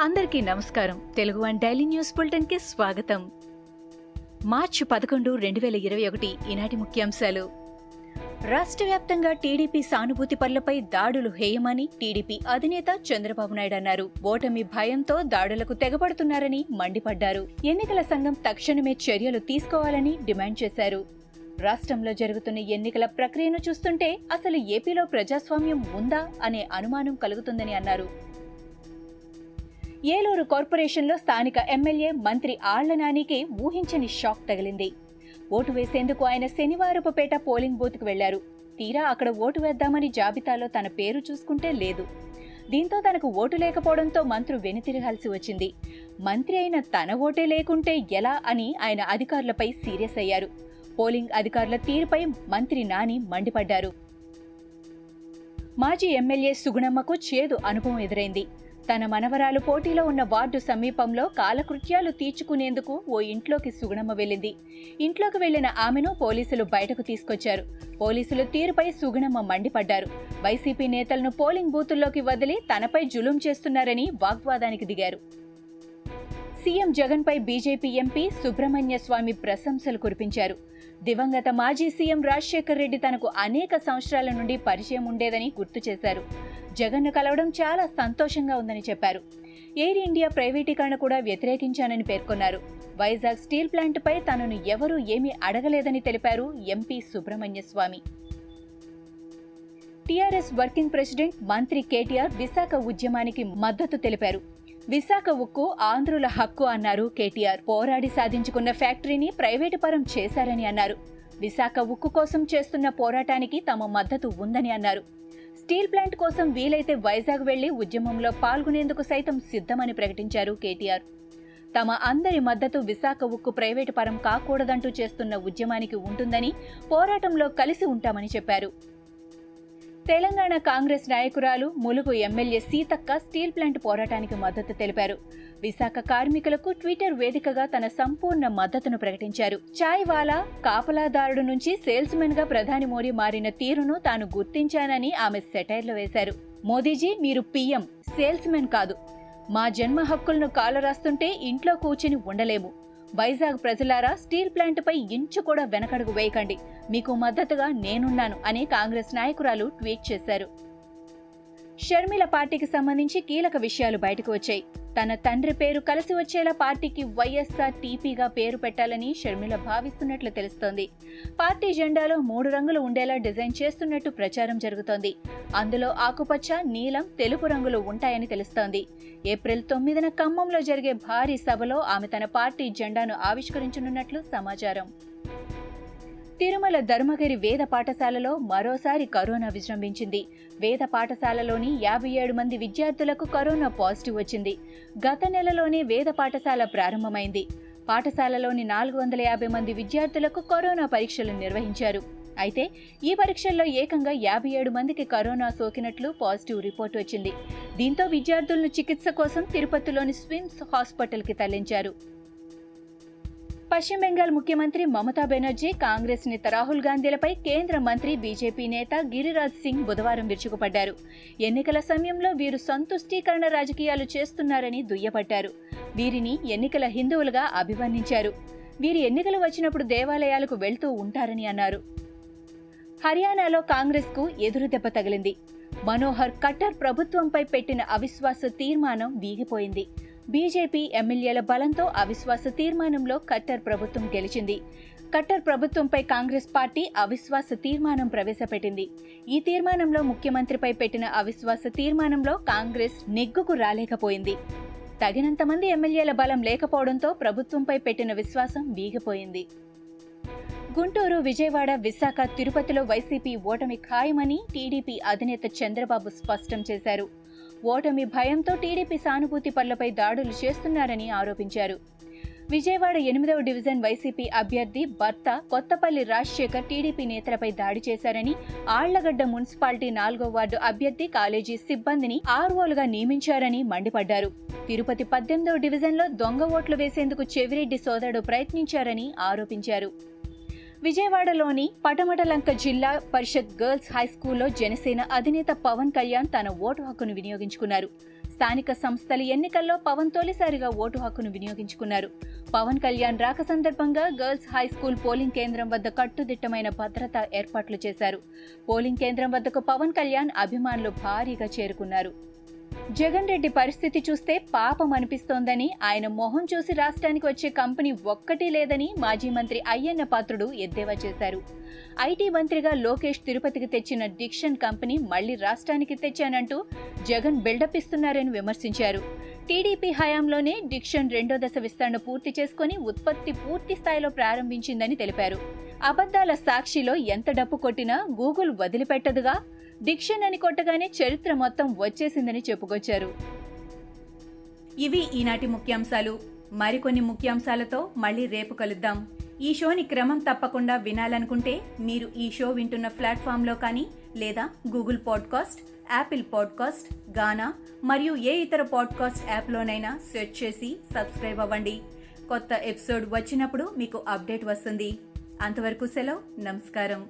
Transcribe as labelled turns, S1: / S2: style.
S1: అందరికీ నమస్కారం. Telugu one daily news బులెటిన్కి స్వాగతం. మార్చి పదకొండు రెండు వేల ఇరవై ఒకటి ఈనాటి ముఖ్యాంశాలు. రాష్ట్ర వ్యాప్తంగా టీడీపీ సానుభూతి పనులపై దాడులు హేయమని టీడీపీ అధినేత చంద్రబాబు నాయుడు అన్నారు. ఓటమి భయంతో దాడులకు తెగబడుతున్నారని మండిపడ్డారు. ఎన్నికల సంఘం తక్షణమే చర్యలు తీసుకోవాలని డిమాండ్ చేశారు. రాష్ట్రంలో జరుగుతున్న ఎన్నికల ప్రక్రియను చూస్తుంటే అసలు ఏపీలో ప్రజాస్వామ్యం ఉందా అనే అనుమానం కలుగుతుందని అన్నారు. ఏలూరు కార్పొరేషన్లో స్థానిక ఎమ్మెల్యే మంత్రి ఆళ్ళ నానికి ఊహించని షాక్ తగిలింది. ఓటు వేసేందుకు ఆయన శనివారపుపేట పోలింగ్ బూత్కు వెళ్ళారు. తీరా అక్కడ ఓటు వేద్దామని జాబితాలో తన పేరు చూసుకుంటే లేదు. దీంతో తనకు ఓటు లేకపోవడంతో మంత్రి వెనుతిరగాల్సి వచ్చింది. మంత్రి అయిన తన ఓటే లేకుంటే ఎలా అని ఆయన అధికారులపై సీరియస్ అయ్యారు. పోలింగ్ అధికారుల తీరుపై మంత్రి నాని మండిపడ్డారు. మాజీ ఎమ్మెల్యే సుగుణమ్మకు చేదు అనుభవం ఎదురైంది. తన మనవరాలు పోటీలో ఉన్న వార్డు సమీపంలో కాలకృత్యాలు తీర్చుకునేందుకు ఓ ఇంట్లోకి సుగుణమ్మ వెళ్ళింది. ఇంట్లోకి వెళ్ళిన ఆమెను పోలీసులు బయటకు తీసుకొచ్చారు. పోలీసులు తీరుపై సుగుణమ్మ మండిపడ్డారు. వైసీపీ నేతలను పోలింగ్ బూతుల్లోకి వదిలి తనపై జులుం చేస్తున్నారని వాగ్వాదానికి దిగారు. సీఎం జగన్పై బీజేపీ ఎంపీ సుబ్రహ్మణ్య స్వామి ప్రశంసలు కురిపించారు. దివంగత మాజీ సీఎం రాజశేఖర్ రెడ్డి తనకు అనేక సంవత్సరాల నుండి పరిచయం ఉండేదని గుర్తు చేశారు. జగన్ను కలవడం చాలా సంతోషంగా ఉందని చెప్పారు. ఎయిర్ ఇండియా ప్రైవేటీకరణ కూడా వ్యతిరేకించానని పేర్కొన్నారు. వైజాగ్ స్టీల్ ప్లాంట్పై తనను ఎవరూ ఏమీ అడగలేదని తెలిపారు MP Subrahmanya Swamy. TRS working president మంత్రి కేటీఆర్ విశాఖ ఉద్యమానికి మద్దతు తెలిపారు. విశాఖ ఉక్కు ఆంధ్రుల హక్కు అన్నారు కేటీఆర్. పోరాడి సాధించుకున్న ఫ్యాక్టరీని ప్రైవేటు పరం చేశారని అన్నారు. విశాఖ ఉక్కు కోసం చేస్తున్న పోరాటానికి తమ మద్దతు ఉందని అన్నారు. స్టీల్ ప్లాంట్ కోసం వీలైతే వైజాగ్ వెళ్ళి ఉద్యమంలో పాల్గొనేందుకు సైతం సిద్ధమని ప్రకటించారు కేటీఆర్. తమ అందరి మద్దతు విశాఖ ఉక్కు ప్రైవేటు పరం కాకూడదంటూ చేస్తున్న ఉద్యమానికి ఉంటుందని పోరాటంలో కలిసి ఉంటామని చెప్పారు. తెలంగాణ కాంగ్రెస్ నాయకురాలు Mulugu MLA Seethakka steel plant పోరాటానికి మద్దతు తెలిపారు. విశాఖ కార్మికులకు ట్విట్టర్ వేదికగా తన సంపూర్ణ మద్దతును ప్రకటించారు. చాయ్ వాలా కాపలాదారుడు నుంచి సేల్స్ మెన్గా ప్రధాని మోడీ మారిన తీరును తాను గుర్తించానని ఆమె సెటైర్లు వేశారు. మోదీజీ మీరు పీఎం సేల్స్ మెన్ కాదు. మా జన్మ హక్కులను కాలరాస్తుంటే ఇంట్లో కూర్చుని ఉండలేము. వైజాగ్ ప్రజలారా స్టీల్ ప్లాంట్పై ఇంచు కూడా వెనకడుగు వేయకండి. మీకు మద్దతుగా నేనున్నాను అని కాంగ్రెస్ నాయకురాలు ట్వీట్ చేశారు. షర్మిల పార్టీకి సంబంధించి కీలక విషయాలు బయటకు వచ్చాయి. తన తండ్రి పేరు కలిసి వచ్చేలా పార్టీకి వైఎస్ఆర్ టీపీగా పేరు పెట్టాలని షర్మిల భావిస్తున్నట్లు తెలుస్తోంది. పార్టీ జెండాలో మూడు రంగులు ఉండేలా డిజైన్ చేస్తున్నట్టు ప్రచారం జరుగుతోంది. అందులో ఆకుపచ్చ నీలం తెలుపు రంగులు ఉంటాయని తెలుస్తోంది. ఏప్రిల్ తొమ్మిదిన ఖమ్మంలో జరిగే భారీ సభలో ఆమె తన పార్టీ జెండాను ఆవిష్కరించనున్నట్లు సమాచారం. తిరుమల ధర్మగిరి వేద పాఠశాలలో మరోసారి కరోనా విజృంభించింది. వేద పాఠశాలలోని యాభై ఏడు మంది విద్యార్థులకు కరోనా పాజిటివ్ వచ్చింది. గత నెలలోనే వేద పాఠశాల ప్రారంభమైంది. పాఠశాలలోని నాలుగు వందల యాభై మంది విద్యార్థులకు కరోనా పరీక్షలు నిర్వహించారు. అయితే ఈ పరీక్షల్లో ఏకంగా యాభై ఏడు మందికి కరోనా సోకినట్లు పాజిటివ్ రిపోర్ట్ వచ్చింది. దీంతో విద్యార్థులను చికిత్స కోసం తిరుపతిలోని స్విమ్స్ హాస్పిటల్కి తరలించారు. పశ్చిమ బెంగాల్ ముఖ్యమంత్రి మమతా బెనర్జీ కాంగ్రెస్ నేత రాహుల్ గాంధీలపై కేంద్ర మంత్రి బీజేపీ నేత గిరిరాజ్ సింగ్ బుధవారం విరుచుకుపడ్డారు. ఎన్నికల సమయంలో వీరు సంతుష్టీకరణ రాజకీయాలు చేస్తున్నారని దుయ్యబట్టారు. వీరిని ఎన్నికల హిందువులుగా అభివర్ణించారు. వీరి ఎన్నికలు వచ్చినప్పుడు దేవాలయాలకు వెళ్తూ ఉంటారని అన్నారు. హర్యానాలో కాంగ్రెస్కు ఎదురుదెబ్బ తగిలింది. మనోహర్ కట్టర్ ప్రభుత్వంపై పెట్టిన అవిశ్వాస తీర్మానం వీగిపోయింది. బీజేపీ ఎమ్మెల్యేల బలంతో అవిశ్వాస తీర్మానంలో కట్టర్ ప్రభుత్వం గెలిచింది. కట్టర్ ప్రభుత్వంపై కాంగ్రెస్ పార్టీ అవిశ్వాస తీర్మానం ప్రవేశపెట్టింది. ఈ తీర్మానంలో ముఖ్యమంత్రిపై పెట్టిన అవిశ్వాస తీర్మానంలో కాంగ్రెస్ నెగ్గుకు రాలేకపోయింది. తగినంత మంది ఎమ్మెల్యేల బలం లేకపోవడంతో ప్రభుత్వంపై పెట్టిన విశ్వాసం వీగిపోయింది. గుంటూరు విజయవాడ విశాఖ తిరుపతిలో వైసీపీ ఓటమి ఖాయమని టీడీపీ అధినేత చంద్రబాబు స్పష్టం చేశారు. ఓటమి భయంతో టీడీపీ సానుభూతి పనులపై దాడులు చేస్తున్నారని ఆరోపించారు. విజయవాడ ఎనిమిదవ డివిజన్ వైసీపీ అభ్యర్థి భర్త కొత్తపల్లి రాజశేఖర్ టీడీపీ నేతలపై దాడి చేశారని ఆళ్ళగడ్డ మున్సిపాలిటీ నాలుగో వార్డు అభ్యర్థి కాలేజీ సిబ్బందిని ఆర్వోలుగా నియమించారని మండిపడ్డారు. తిరుపతి పద్దెనిమిదవ డివిజన్లో దొంగ ఓట్లు వేసేందుకు చెవిరెడ్డి సోదరుడు ప్రయత్నించారని ఆరోపించారు. విజయవాడలోని పటమటలంక జిల్లా పరిషత్ గర్ల్స్ హై స్కూల్లో జనసేన అధినేత పవన్ కళ్యాణ్ తన ఓటు హక్కును వినియోగించుకున్నారు. స్థానిక సంస్థల ఎన్నికల్లో పవన్ తొలిసారిగా ఓటు హక్కును వినియోగించుకున్నారు. పవన్ కళ్యాణ్ రాక సందర్భంగా గర్ల్స్ హై స్కూల్ పోలింగ్ కేంద్రం వద్ద కట్టుదిట్టమైన భద్రతా ఏర్పాట్లు చేశారు. పోలింగ్ కేంద్రం వద్దకు పవన్ కళ్యాణ్ అభిమానులు భారీగా చేరుకున్నారు. జగన్ రెడ్డి పరిస్థితి చూస్తే పాపం అనిపిస్తోందని ఆయన మొహం చూసి రాష్ట్రానికి వచ్చే కంపెనీ ఒక్కటి లేదని మాజీ మంత్రి అయ్యన్న పాత్రుడు ఎద్దేవా చేశారు. ఐటీ మంత్రిగా లోకేష్ తిరుపతికి తెచ్చిన డిక్షన్ కంపెనీ మళ్ళీ రాష్ట్రానికి తెచ్చానంటూ జగన్ బిల్డప్ ఇస్తున్నారని విమర్శించారు. టీడీపీ హయాంలోనే డిక్షన్ రెండో దశ విస్తరణ పూర్తి చేసుకుని ఉత్పత్తి పూర్తి స్థాయిలో ప్రారంభించిందని తెలిపారు. అబద్ధాల సాక్షిలో ఎంత డప్పు కొట్టినా గూగుల్ వదిలిపెట్టదుగా డిక్షన్ అని కొట్టగానే చరిత్ర మొత్తం వచ్చేసిందని చెప్పుకొచ్చారు. ఇవి ఈనాటి ముఖ్యాంశాలు. మరికొన్ని ముఖ్యాంశాలతో మళ్ళీ రేపు కలుద్దాం. ఈ షోని క్రమం తప్పకుండా వినాలనుకుంటే మీరు ఈ షో వింటున్న ప్లాట్ఫామ్లో కానీ లేదా Google podcast Apple podcast Gaana మరియు ఏ ఇతర పాడ్కాస్ట్ యాప్లోనైనా సెర్చ్ చేసి సబ్స్క్రైబ్ అవ్వండి. కొత్త ఎపిసోడ్ వచ్చినప్పుడు మీకు అప్డేట్ వస్తుంది. అంతవరకు సెలవు నమస్కారం.